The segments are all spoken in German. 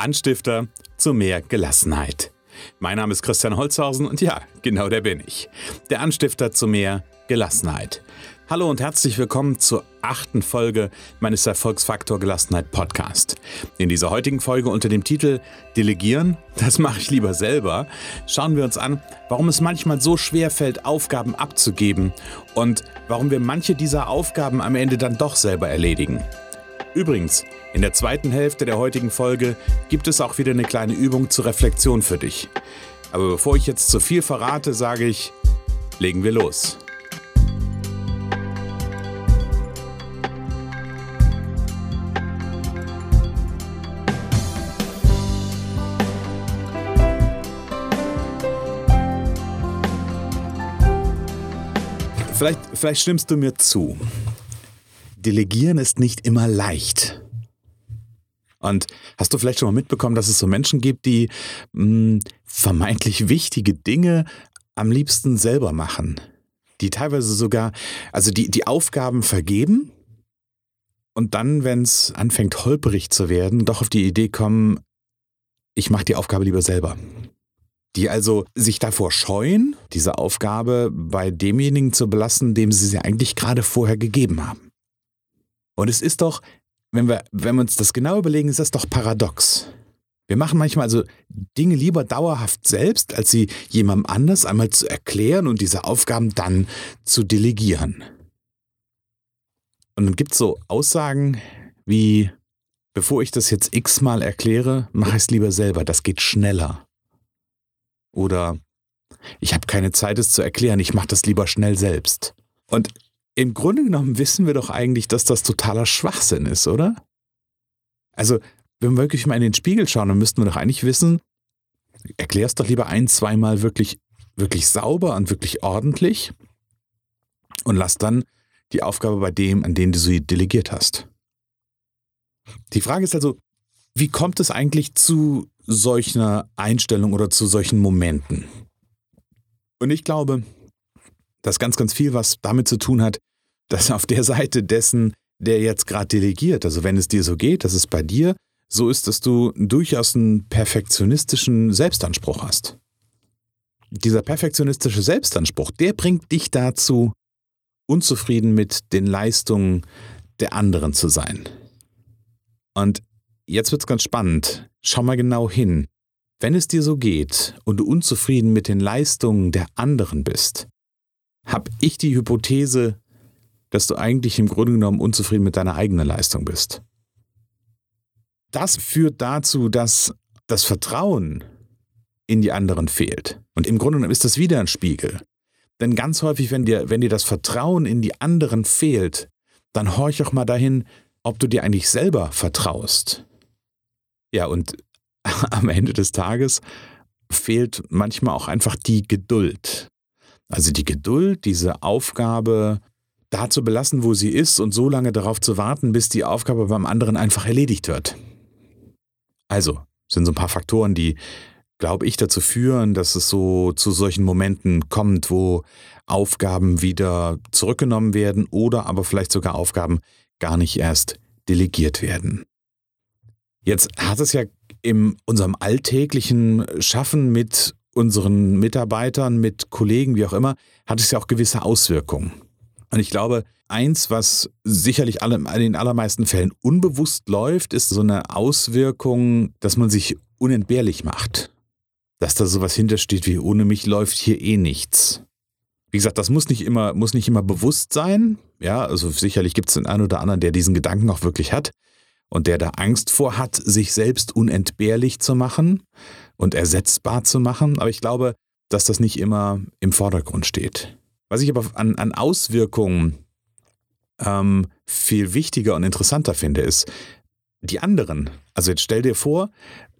Anstifter zu mehr Gelassenheit. Mein Name ist Christian Holzhausen und ja, genau der bin ich. Der Anstifter zu mehr Gelassenheit. Hallo und herzlich willkommen zur achten Folge meines Erfolgsfaktor Gelassenheit Podcast. In dieser heutigen Folge unter dem Titel Delegieren, das mache ich lieber selber, schauen wir uns an, warum es manchmal so schwer fällt, Aufgaben abzugeben und warum wir manche dieser Aufgaben am Ende dann doch selber erledigen. Übrigens, in der zweiten Hälfte der heutigen Folge gibt es auch wieder eine kleine Übung zur Reflexion für dich. Aber bevor ich jetzt zu viel verrate, sage ich, legen wir los. Vielleicht, vielleicht stimmst du mir zu. Delegieren ist nicht immer leicht. Und hast du vielleicht schon mal mitbekommen, dass es so Menschen gibt, die mh, hm, vermeintlich wichtige Dinge am liebsten selber machen? Die teilweise sogar, also die, die Aufgaben vergeben und dann, wenn es anfängt holperig zu werden, doch auf die Idee kommen, ich mache die Aufgabe lieber selber. Die also sich davor scheuen, diese Aufgabe bei demjenigen zu belassen, dem sie sie eigentlich gerade vorher gegeben haben. Und es ist doch, wenn wir, wenn wir uns das genau überlegen, ist das doch paradox. Wir machen manchmal also Dinge lieber dauerhaft selbst, als sie jemandem anders einmal zu erklären und diese Aufgaben dann zu delegieren. Und dann gibt es so Aussagen wie, bevor ich das jetzt x-mal erkläre, mache ich es lieber selber, das geht schneller. Oder ich habe keine Zeit, es zu erklären, ich mache das lieber schnell selbst. Und im Grunde genommen wissen wir doch eigentlich, dass das totaler Schwachsinn ist, oder? Also, wenn wir wirklich mal in den Spiegel schauen, dann müssten wir doch eigentlich wissen, erklär es doch lieber ein, zweimal wirklich, wirklich sauber und wirklich ordentlich und lass dann die Aufgabe bei dem, an den du sie delegiert hast. Die Frage ist also, wie kommt es eigentlich zu solcher Einstellung oder zu solchen Momenten? Und ich glaube, dass ganz, ganz viel was damit zu tun hat, dass auf der Seite dessen, der jetzt gerade delegiert, also wenn es dir so geht, dass es bei dir so ist, dass du durchaus einen perfektionistischen Selbstanspruch hast. Dieser perfektionistische Selbstanspruch, der bringt dich dazu, unzufrieden mit den Leistungen der anderen zu sein. Und jetzt wird es ganz spannend. Schau mal genau hin. Wenn es dir so geht und du unzufrieden mit den Leistungen der anderen bist, habe ich die Hypothese, dass du eigentlich im Grunde genommen unzufrieden mit deiner eigenen Leistung bist. Das führt dazu, dass das Vertrauen in die anderen fehlt. Und im Grunde genommen ist das wieder ein Spiegel. Denn ganz häufig, wenn dir, wenn dir das Vertrauen in die anderen fehlt, dann horch auch mal dahin, ob du dir eigentlich selber vertraust. Ja, und am Ende des Tages fehlt manchmal auch einfach die Geduld. Also die Geduld, diese Aufgabe da zu belassen, wo sie ist und so lange darauf zu warten, bis die Aufgabe beim anderen einfach erledigt wird. Also, sind so ein paar Faktoren, die, glaube ich, dazu führen, dass es so zu solchen Momenten kommt, wo Aufgaben wieder zurückgenommen werden oder aber vielleicht sogar Aufgaben gar nicht erst delegiert werden. Jetzt hat es ja in unserem alltäglichen Schaffen mit unseren Mitarbeitern, mit Kollegen, wie auch immer, hat es ja auch gewisse Auswirkungen. Und ich glaube, eins, was sicherlich alle, in den allermeisten Fällen unbewusst läuft, ist so eine Auswirkung, dass man sich unentbehrlich macht. Dass da sowas hintersteht wie, ohne mich läuft hier eh nichts. Wie gesagt, das muss nicht immer, muss nicht immer bewusst sein. Ja, also sicherlich gibt es den einen oder anderen, der diesen Gedanken auch wirklich hat und der da Angst vor hat, sich selbst unentbehrlich zu machen und ersetzbar zu machen. Aber ich glaube, dass das nicht immer im Vordergrund steht. Was ich aber an, an Auswirkungen ähm, viel wichtiger und interessanter finde, ist die anderen. Also jetzt stell dir vor,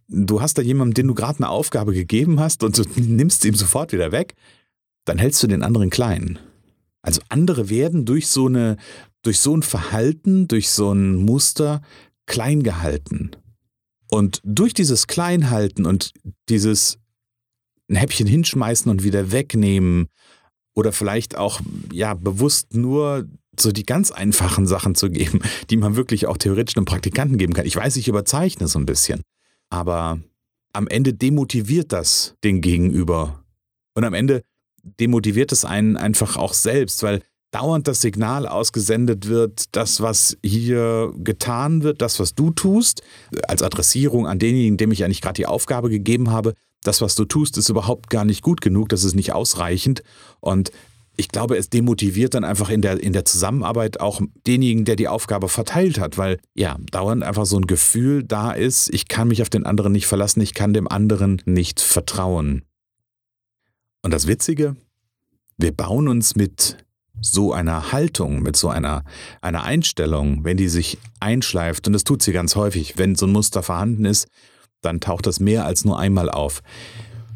du hast da jemanden, den du gerade eine Aufgabe gegeben hast und du nimmst ihm sofort wieder weg, dann hältst du den anderen klein. Also andere werden durch so eine, durch so ein Verhalten, durch so ein Muster klein gehalten. Und durch dieses Kleinhalten und dieses ein Häppchen hinschmeißen und wieder wegnehmen oder vielleicht auch ja bewusst nur so die ganz einfachen Sachen zu geben, die man wirklich auch theoretisch einem Praktikanten geben kann. Ich weiß, ich überzeichne so ein bisschen. Aber am Ende demotiviert das den Gegenüber. Und am Ende demotiviert es einen einfach auch selbst, weil dauernd das Signal ausgesendet wird, das, was hier getan wird, das, was du tust, als Adressierung an denjenigen, dem ich eigentlich gerade die Aufgabe gegeben habe, das, was du tust, ist überhaupt gar nicht gut genug, das ist nicht ausreichend. Und ich glaube, es demotiviert dann einfach in der, in der Zusammenarbeit auch denjenigen, der die Aufgabe verteilt hat, weil ja, dauernd einfach so ein Gefühl da ist, ich kann mich auf den anderen nicht verlassen, ich kann dem anderen nicht vertrauen. Und das Witzige, wir bauen uns mit so einer Haltung, mit so einer, einer Einstellung, wenn die sich einschleift, und das tut sie ganz häufig, wenn so ein Muster vorhanden ist, dann taucht das mehr als nur einmal auf.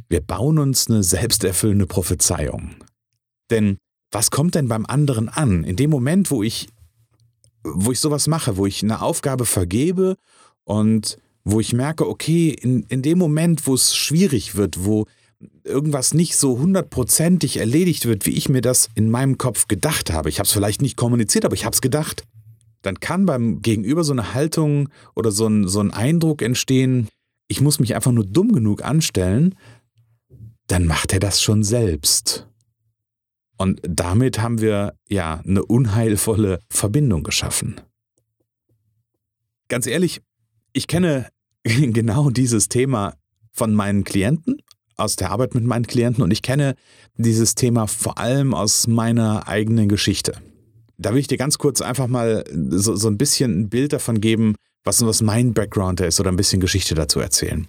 Wir bauen uns eine selbsterfüllende Prophezeiung. Denn was kommt denn beim anderen an? In dem Moment, wo ich, wo ich sowas mache, wo ich eine Aufgabe vergebe und wo ich merke, okay, in, in dem Moment, wo es schwierig wird, wo irgendwas nicht so hundertprozentig erledigt wird, wie ich mir das in meinem Kopf gedacht habe. Ich habe es vielleicht nicht kommuniziert, aber ich habe es gedacht. Dann kann beim Gegenüber so eine Haltung oder so ein, so ein Eindruck entstehen, ich muss mich einfach nur dumm genug anstellen, dann macht er das schon selbst. Und damit haben wir ja eine unheilvolle Verbindung geschaffen. Ganz ehrlich, ich kenne genau dieses Thema von meinen Klienten aus der Arbeit mit meinen Klienten und ich kenne dieses Thema vor allem aus meiner eigenen Geschichte. Da will ich dir ganz kurz einfach mal so, so ein bisschen ein Bild davon geben, was, was mein Background ist oder ein bisschen Geschichte dazu erzählen.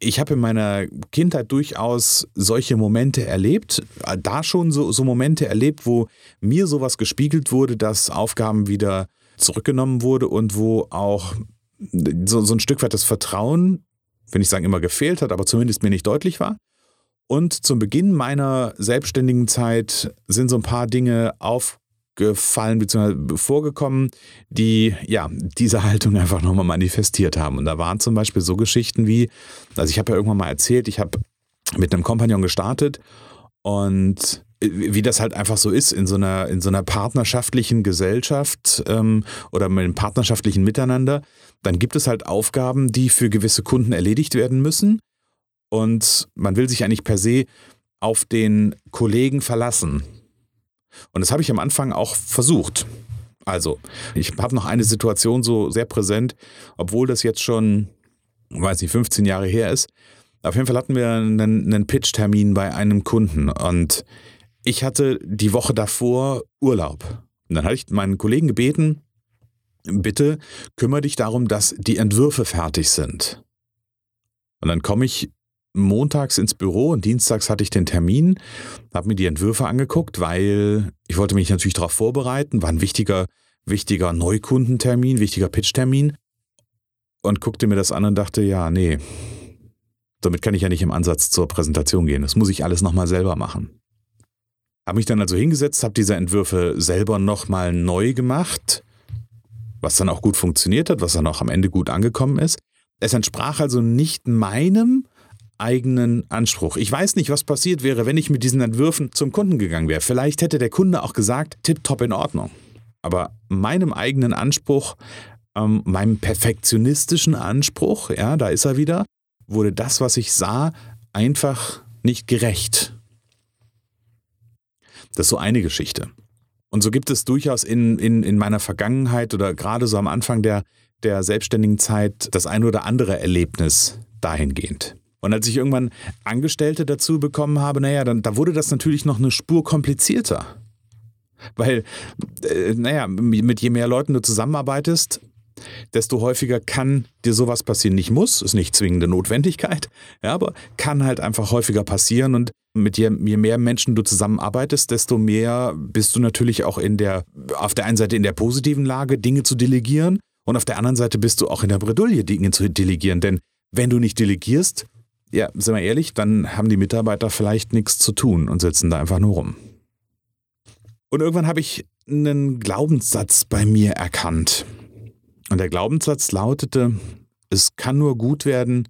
Ich habe in meiner Kindheit durchaus solche Momente erlebt, da schon so, so Momente erlebt, wo mir sowas gespiegelt wurde, dass Aufgaben wieder zurückgenommen wurde und wo auch so, so ein Stück weit das Vertrauen will nicht sagen immer gefehlt hat, aber zumindest mir nicht deutlich war. Und zum Beginn meiner selbstständigen Zeit sind so ein paar Dinge aufgefallen bzw. vorgekommen, die ja diese Haltung einfach nochmal manifestiert haben. Und da waren zum Beispiel so Geschichten wie, also ich habe ja irgendwann mal erzählt, ich habe mit einem Kompagnon gestartet und wie das halt einfach so ist in so einer, in so einer partnerschaftlichen Gesellschaft ähm, oder mit einem partnerschaftlichen Miteinander, dann gibt es halt Aufgaben, die für gewisse Kunden erledigt werden müssen. Und man will sich eigentlich per se auf den Kollegen verlassen. Und das habe ich am Anfang auch versucht. Also, ich habe noch eine Situation so sehr präsent, obwohl das jetzt schon, weiß nicht, 15 Jahre her ist. Auf jeden Fall hatten wir einen, einen Pitch-Termin bei einem Kunden und ich hatte die Woche davor Urlaub. Und dann hatte ich meinen Kollegen gebeten, bitte kümmere dich darum, dass die Entwürfe fertig sind. Und dann komme ich montags ins Büro und dienstags hatte ich den Termin, habe mir die Entwürfe angeguckt, weil ich wollte mich natürlich darauf vorbereiten, war ein wichtiger, wichtiger Neukundentermin, wichtiger Pitchtermin und guckte mir das an und dachte, ja, nee, damit kann ich ja nicht im Ansatz zur Präsentation gehen. Das muss ich alles nochmal selber machen. Habe mich dann also hingesetzt, habe diese Entwürfe selber nochmal neu gemacht, was dann auch gut funktioniert hat, was dann auch am Ende gut angekommen ist. Es entsprach also nicht meinem eigenen Anspruch. Ich weiß nicht, was passiert wäre, wenn ich mit diesen Entwürfen zum Kunden gegangen wäre. Vielleicht hätte der Kunde auch gesagt, tipptopp in Ordnung. Aber meinem eigenen Anspruch, ähm, meinem perfektionistischen Anspruch, ja, da ist er wieder, wurde das, was ich sah, einfach nicht gerecht. Das ist so eine Geschichte. Und so gibt es durchaus in, in, in meiner Vergangenheit oder gerade so am Anfang der, der selbstständigen Zeit das ein oder andere Erlebnis dahingehend. Und als ich irgendwann Angestellte dazu bekommen habe, naja, dann da wurde das natürlich noch eine Spur komplizierter. Weil, äh, naja, mit je mehr Leuten du zusammenarbeitest, desto häufiger kann dir sowas passieren. Nicht muss, ist nicht zwingende Notwendigkeit, ja, aber kann halt einfach häufiger passieren und mit je, je mehr Menschen du zusammenarbeitest, desto mehr bist du natürlich auch in der, auf der einen Seite in der positiven Lage, Dinge zu delegieren und auf der anderen Seite bist du auch in der Bredouille, Dinge zu delegieren. Denn wenn du nicht delegierst, ja, sind wir ehrlich, dann haben die Mitarbeiter vielleicht nichts zu tun und sitzen da einfach nur rum. Und irgendwann habe ich einen Glaubenssatz bei mir erkannt. Und der Glaubenssatz lautete, es kann nur gut werden,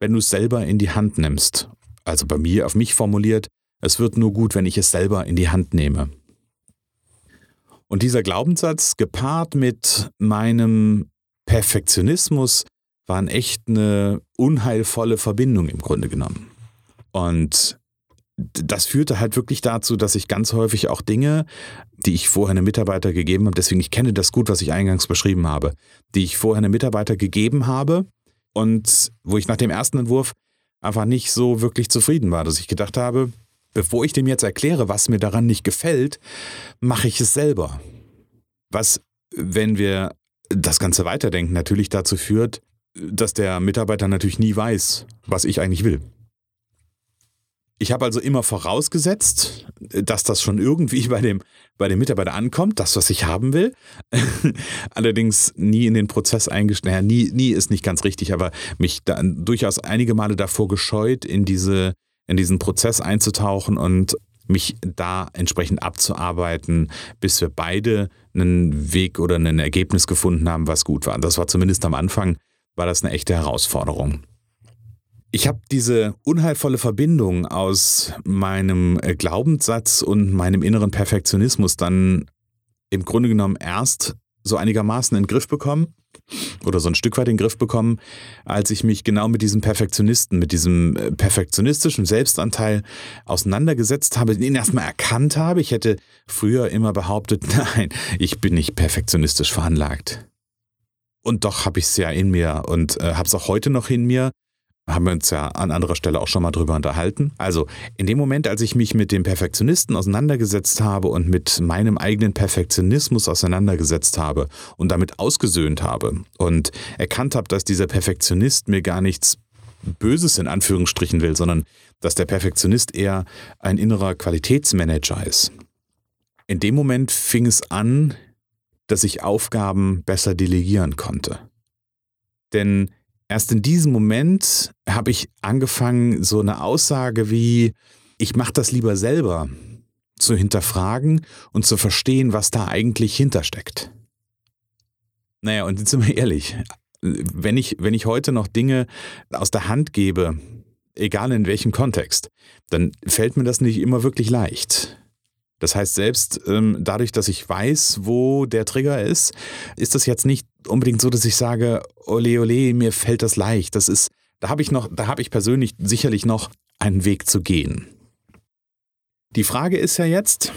wenn du es selber in die Hand nimmst. Also bei mir auf mich formuliert, es wird nur gut, wenn ich es selber in die Hand nehme. Und dieser Glaubenssatz gepaart mit meinem Perfektionismus waren echt eine unheilvolle Verbindung im Grunde genommen. Und das führte halt wirklich dazu, dass ich ganz häufig auch Dinge, die ich vorher einem Mitarbeiter gegeben habe, deswegen ich kenne das gut, was ich eingangs beschrieben habe, die ich vorher einem Mitarbeiter gegeben habe und wo ich nach dem ersten Entwurf einfach nicht so wirklich zufrieden war, dass ich gedacht habe, bevor ich dem jetzt erkläre, was mir daran nicht gefällt, mache ich es selber. Was, wenn wir das Ganze weiterdenken, natürlich dazu führt, dass der Mitarbeiter natürlich nie weiß, was ich eigentlich will. Ich habe also immer vorausgesetzt, dass das schon irgendwie bei dem, bei dem Mitarbeiter ankommt, das, was ich haben will. Allerdings nie in den Prozess eingestellt. Naja, nie, nie ist nicht ganz richtig, aber mich da durchaus einige Male davor gescheut, in, diese, in diesen Prozess einzutauchen und mich da entsprechend abzuarbeiten, bis wir beide einen Weg oder ein Ergebnis gefunden haben, was gut war. Das war zumindest am Anfang, war das eine echte Herausforderung. Ich habe diese unheilvolle Verbindung aus meinem äh, Glaubenssatz und meinem inneren Perfektionismus dann im Grunde genommen erst so einigermaßen in den Griff bekommen oder so ein Stück weit in den Griff bekommen, als ich mich genau mit diesem Perfektionisten, mit diesem äh, perfektionistischen Selbstanteil auseinandergesetzt habe, ihn erstmal erkannt habe. Ich hätte früher immer behauptet, nein, ich bin nicht perfektionistisch veranlagt. Und doch habe ich es ja in mir und äh, habe es auch heute noch in mir haben wir uns ja an anderer Stelle auch schon mal drüber unterhalten. Also in dem Moment, als ich mich mit dem Perfektionisten auseinandergesetzt habe und mit meinem eigenen Perfektionismus auseinandergesetzt habe und damit ausgesöhnt habe und erkannt habe, dass dieser Perfektionist mir gar nichts Böses in Anführungsstrichen will, sondern dass der Perfektionist eher ein innerer Qualitätsmanager ist. In dem Moment fing es an, dass ich Aufgaben besser delegieren konnte. Denn erst in diesem Moment habe ich angefangen, so eine Aussage wie, ich mache das lieber selber, zu hinterfragen und zu verstehen, was da eigentlich hintersteckt. Naja, und sind wir ehrlich, wenn ich, wenn ich heute noch Dinge aus der Hand gebe, egal in welchem Kontext, dann fällt mir das nicht immer wirklich leicht. Das heißt, selbst ähm, dadurch, dass ich weiß, wo der Trigger ist, ist das jetzt nicht unbedingt so, dass ich sage, ole ole, mir fällt das leicht. Das ist, da habe ich noch, da habe ich persönlich sicherlich noch einen Weg zu gehen. Die Frage ist ja jetzt,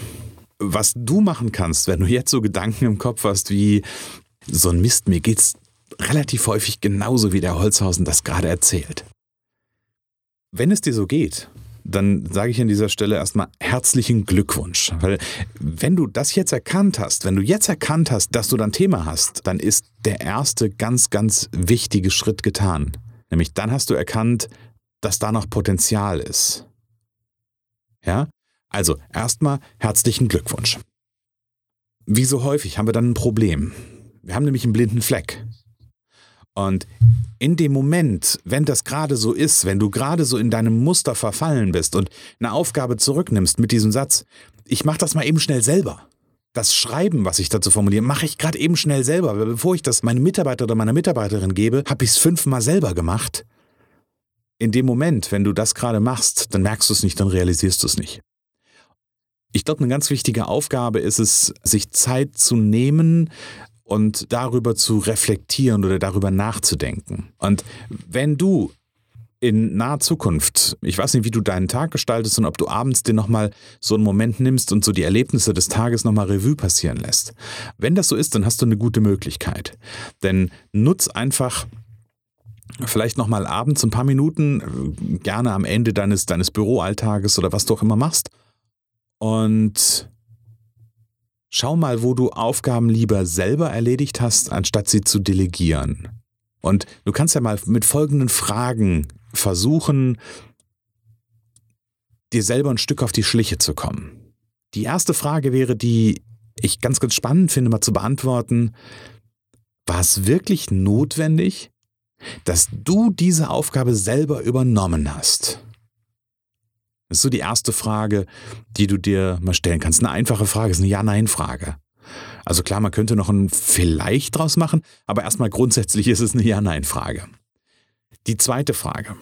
was du machen kannst, wenn du jetzt so Gedanken im Kopf hast wie so ein Mist, mir geht's relativ häufig genauso wie der Holzhausen das gerade erzählt. Wenn es dir so geht dann sage ich an dieser Stelle erstmal herzlichen Glückwunsch. Weil wenn du das jetzt erkannt hast, wenn du jetzt erkannt hast, dass du dann Thema hast, dann ist der erste ganz, ganz wichtige Schritt getan. Nämlich dann hast du erkannt, dass da noch Potenzial ist. Ja? Also erstmal herzlichen Glückwunsch. Wie so häufig haben wir dann ein Problem. Wir haben nämlich einen blinden Fleck. Und in dem Moment, wenn das gerade so ist, wenn du gerade so in deinem Muster verfallen bist und eine Aufgabe zurücknimmst mit diesem Satz, ich mache das mal eben schnell selber. Das Schreiben, was ich dazu formuliere, mache ich gerade eben schnell selber. Weil bevor ich das meinem Mitarbeiter oder meiner Mitarbeiterin gebe, habe ich es fünfmal selber gemacht. In dem Moment, wenn du das gerade machst, dann merkst du es nicht, dann realisierst du es nicht. Ich glaube, eine ganz wichtige Aufgabe ist es, sich Zeit zu nehmen, und darüber zu reflektieren oder darüber nachzudenken. Und wenn du in naher Zukunft, ich weiß nicht, wie du deinen Tag gestaltest und ob du abends dir nochmal so einen Moment nimmst und so die Erlebnisse des Tages nochmal Revue passieren lässt. Wenn das so ist, dann hast du eine gute Möglichkeit. Denn nutz einfach vielleicht nochmal abends ein paar Minuten, gerne am Ende deines, deines Büroalltages oder was du auch immer machst. Und Schau mal, wo du Aufgaben lieber selber erledigt hast, anstatt sie zu delegieren. Und du kannst ja mal mit folgenden Fragen versuchen, dir selber ein Stück auf die Schliche zu kommen. Die erste Frage wäre die, ich ganz, ganz spannend finde, mal zu beantworten. War es wirklich notwendig, dass du diese Aufgabe selber übernommen hast? Das ist so die erste Frage, die du dir mal stellen kannst. Eine einfache Frage ist eine Ja-Nein-Frage. Also klar, man könnte noch ein Vielleicht draus machen, aber erstmal grundsätzlich ist es eine Ja-Nein-Frage. Die zweite Frage.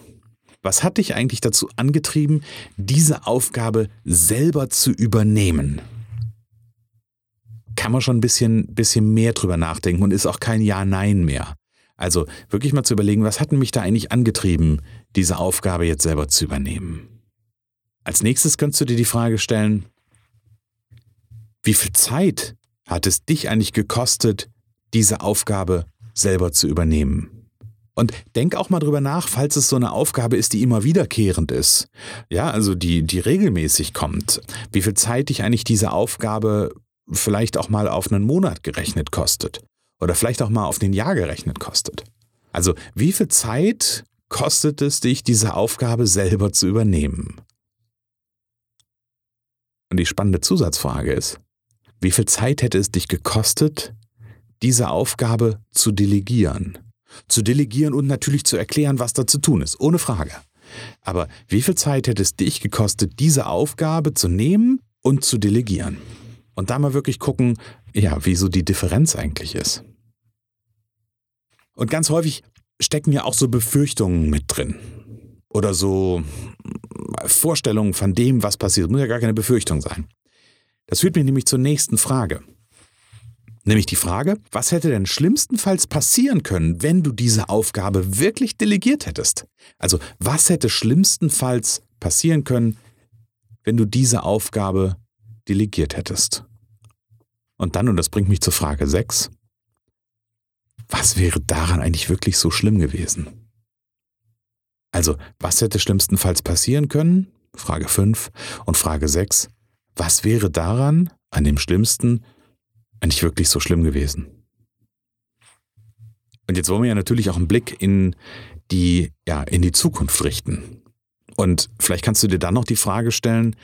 Was hat dich eigentlich dazu angetrieben, diese Aufgabe selber zu übernehmen? Kann man schon ein bisschen, bisschen mehr drüber nachdenken und ist auch kein Ja-Nein mehr. Also wirklich mal zu überlegen, was hat mich da eigentlich angetrieben, diese Aufgabe jetzt selber zu übernehmen. Als nächstes könntest du dir die Frage stellen, wie viel Zeit hat es dich eigentlich gekostet, diese Aufgabe selber zu übernehmen? Und denk auch mal drüber nach, falls es so eine Aufgabe ist, die immer wiederkehrend ist. Ja, also die, die regelmäßig kommt. Wie viel Zeit dich eigentlich diese Aufgabe vielleicht auch mal auf einen Monat gerechnet kostet. Oder vielleicht auch mal auf ein Jahr gerechnet kostet. Also wie viel Zeit kostet es dich, diese Aufgabe selber zu übernehmen? Und die spannende Zusatzfrage ist, wie viel Zeit hätte es dich gekostet, diese Aufgabe zu delegieren? Zu delegieren und natürlich zu erklären, was da zu tun ist, ohne Frage. Aber wie viel Zeit hätte es dich gekostet, diese Aufgabe zu nehmen und zu delegieren? Und da mal wirklich gucken, ja, wie so die Differenz eigentlich ist. Und ganz häufig stecken ja auch so Befürchtungen mit drin. Oder so Vorstellungen von dem, was passiert. Muss ja gar keine Befürchtung sein. Das führt mich nämlich zur nächsten Frage. Nämlich die Frage, was hätte denn schlimmstenfalls passieren können, wenn du diese Aufgabe wirklich delegiert hättest? Also, was hätte schlimmstenfalls passieren können, wenn du diese Aufgabe delegiert hättest? Und dann, und das bringt mich zur Frage 6, was wäre daran eigentlich wirklich so schlimm gewesen? Also, was hätte schlimmstenfalls passieren können? Frage 5 und Frage 6, was wäre daran, an dem Schlimmsten, eigentlich wirklich so schlimm gewesen? Und jetzt wollen wir ja natürlich auch einen Blick in die, ja, in die Zukunft richten. Und vielleicht kannst du dir dann noch die Frage stellen,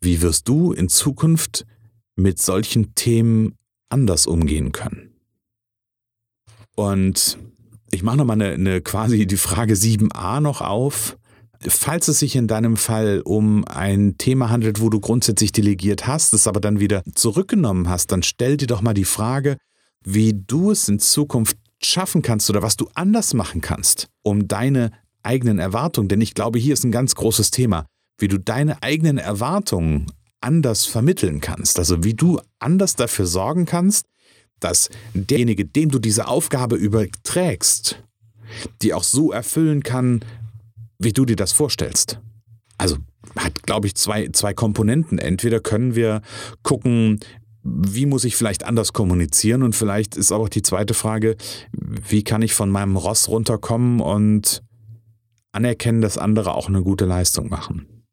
wie wirst du in Zukunft mit solchen Themen anders umgehen können? Und ich mache nochmal eine, eine quasi die Frage 7a noch auf. Falls es sich in deinem Fall um ein Thema handelt, wo du grundsätzlich delegiert hast, es aber dann wieder zurückgenommen hast, dann stell dir doch mal die Frage, wie du es in Zukunft schaffen kannst oder was du anders machen kannst, um deine eigenen Erwartungen, denn ich glaube, hier ist ein ganz großes Thema, wie du deine eigenen Erwartungen anders vermitteln kannst, also wie du anders dafür sorgen kannst, dass derjenige, dem du diese Aufgabe überträgst, die auch so erfüllen kann, wie du dir das vorstellst. Also hat, glaube ich, zwei, zwei Komponenten. Entweder können wir gucken, wie muss ich vielleicht anders kommunizieren und vielleicht ist auch die zweite Frage, wie kann ich von meinem Ross runterkommen und anerkennen, dass andere auch eine gute Leistung machen.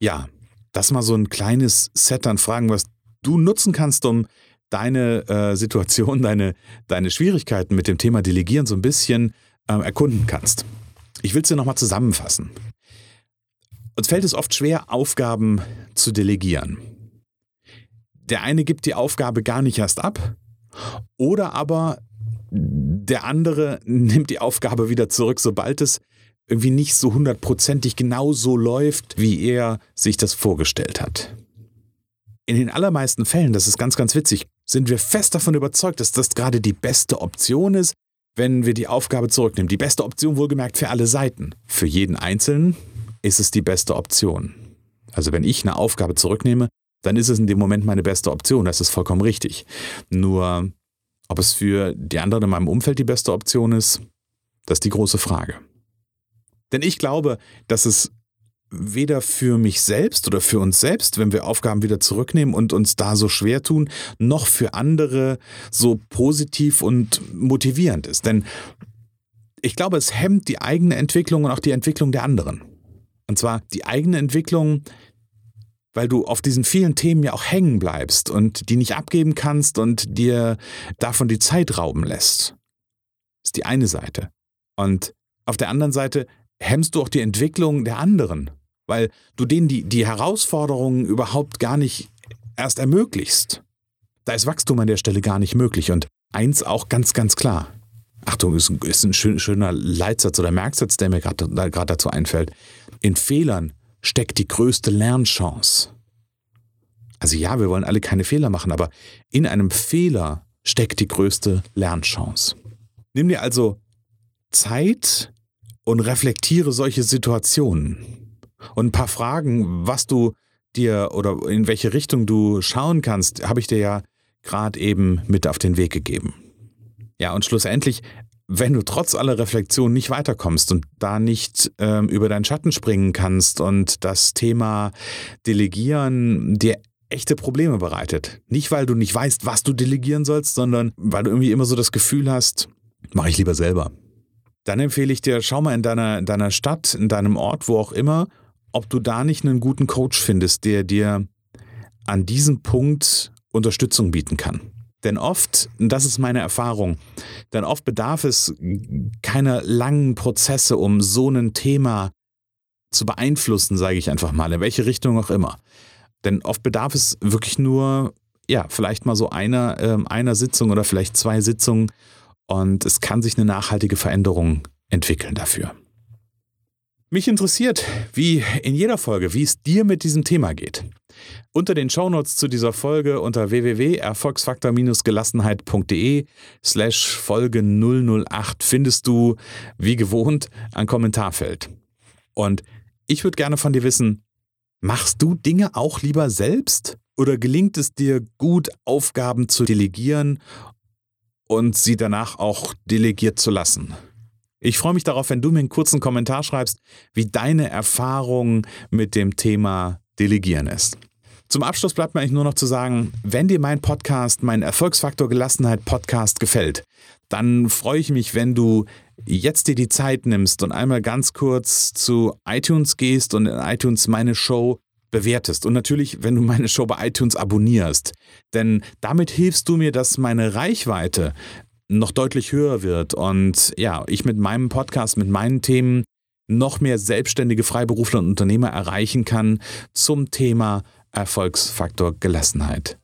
Ja, das mal so ein kleines Set an Fragen, was du nutzen kannst, um deine äh, Situation, deine, deine Schwierigkeiten mit dem Thema Delegieren so ein bisschen äh, erkunden kannst. Ich will es dir nochmal zusammenfassen. Uns fällt es oft schwer, Aufgaben zu delegieren. Der eine gibt die Aufgabe gar nicht erst ab oder aber der andere nimmt die Aufgabe wieder zurück, sobald es irgendwie nicht so hundertprozentig genau so läuft, wie er sich das vorgestellt hat. In den allermeisten Fällen, das ist ganz, ganz witzig, sind wir fest davon überzeugt, dass das gerade die beste Option ist, wenn wir die Aufgabe zurücknehmen. Die beste Option wohlgemerkt für alle Seiten. Für jeden Einzelnen ist es die beste Option. Also wenn ich eine Aufgabe zurücknehme, dann ist es in dem Moment meine beste Option. Das ist vollkommen richtig. Nur, ob es für die anderen in meinem Umfeld die beste Option ist, das ist die große Frage. Denn ich glaube, dass es weder für mich selbst oder für uns selbst, wenn wir Aufgaben wieder zurücknehmen und uns da so schwer tun, noch für andere so positiv und motivierend ist. Denn ich glaube, es hemmt die eigene Entwicklung und auch die Entwicklung der anderen. Und zwar die eigene Entwicklung, weil du auf diesen vielen Themen ja auch hängen bleibst und die nicht abgeben kannst und dir davon die Zeit rauben lässt. Das ist die eine Seite. Und auf der anderen Seite hemmst du auch die Entwicklung der anderen, weil du denen die, die Herausforderungen überhaupt gar nicht erst ermöglichst. Da ist Wachstum an der Stelle gar nicht möglich. Und eins auch ganz, ganz klar. Achtung, ist, ist ein schöner Leitsatz oder Merksatz, der mir gerade dazu einfällt. In Fehlern steckt die größte Lernchance. Also ja, wir wollen alle keine Fehler machen, aber in einem Fehler steckt die größte Lernchance. Nimm dir also Zeit, und reflektiere solche Situationen. Und ein paar Fragen, was du dir oder in welche Richtung du schauen kannst, habe ich dir ja gerade eben mit auf den Weg gegeben. Ja, und schlussendlich, wenn du trotz aller Reflexion nicht weiterkommst und da nicht ähm, über deinen Schatten springen kannst und das Thema Delegieren dir echte Probleme bereitet. Nicht, weil du nicht weißt, was du delegieren sollst, sondern weil du irgendwie immer so das Gefühl hast, mache ich lieber selber. Dann empfehle ich dir, schau mal in deiner, in deiner Stadt, in deinem Ort, wo auch immer, ob du da nicht einen guten Coach findest, der dir an diesem Punkt Unterstützung bieten kann. Denn oft, das ist meine Erfahrung, denn oft bedarf es keiner langen Prozesse, um so ein Thema zu beeinflussen, sage ich einfach mal, in welche Richtung auch immer. Denn oft bedarf es wirklich nur, ja, vielleicht mal so einer, äh, einer Sitzung oder vielleicht zwei Sitzungen und es kann sich eine nachhaltige Veränderung entwickeln dafür. Mich interessiert, wie in jeder Folge, wie es dir mit diesem Thema geht. Unter den Shownotes zu dieser Folge unter www.erfolgsfaktor-gelassenheit.de slash Folge 008 findest du, wie gewohnt, ein Kommentarfeld. Und ich würde gerne von dir wissen, machst du Dinge auch lieber selbst? Oder gelingt es dir gut, Aufgaben zu delegieren und sie danach auch delegiert zu lassen? Ich freue mich darauf, wenn du mir einen kurzen Kommentar schreibst, wie deine Erfahrung mit dem Thema Delegieren ist. Zum Abschluss bleibt mir eigentlich nur noch zu sagen, wenn dir mein Podcast, mein Erfolgsfaktor Gelassenheit Podcast gefällt, dann freue ich mich, wenn du jetzt dir die Zeit nimmst und einmal ganz kurz zu iTunes gehst und in iTunes meine Show bewertest. Und natürlich, wenn du meine Show bei iTunes abonnierst. Denn damit hilfst du mir, dass meine Reichweite noch deutlich höher wird und ja, ich mit meinem Podcast, mit meinen Themen noch mehr selbstständige Freiberufler und Unternehmer erreichen kann zum Thema Erfolgsfaktor Gelassenheit.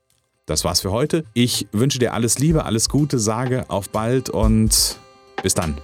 Das war's für heute. Ich wünsche dir alles Liebe, alles Gute, sage auf bald und bis dann.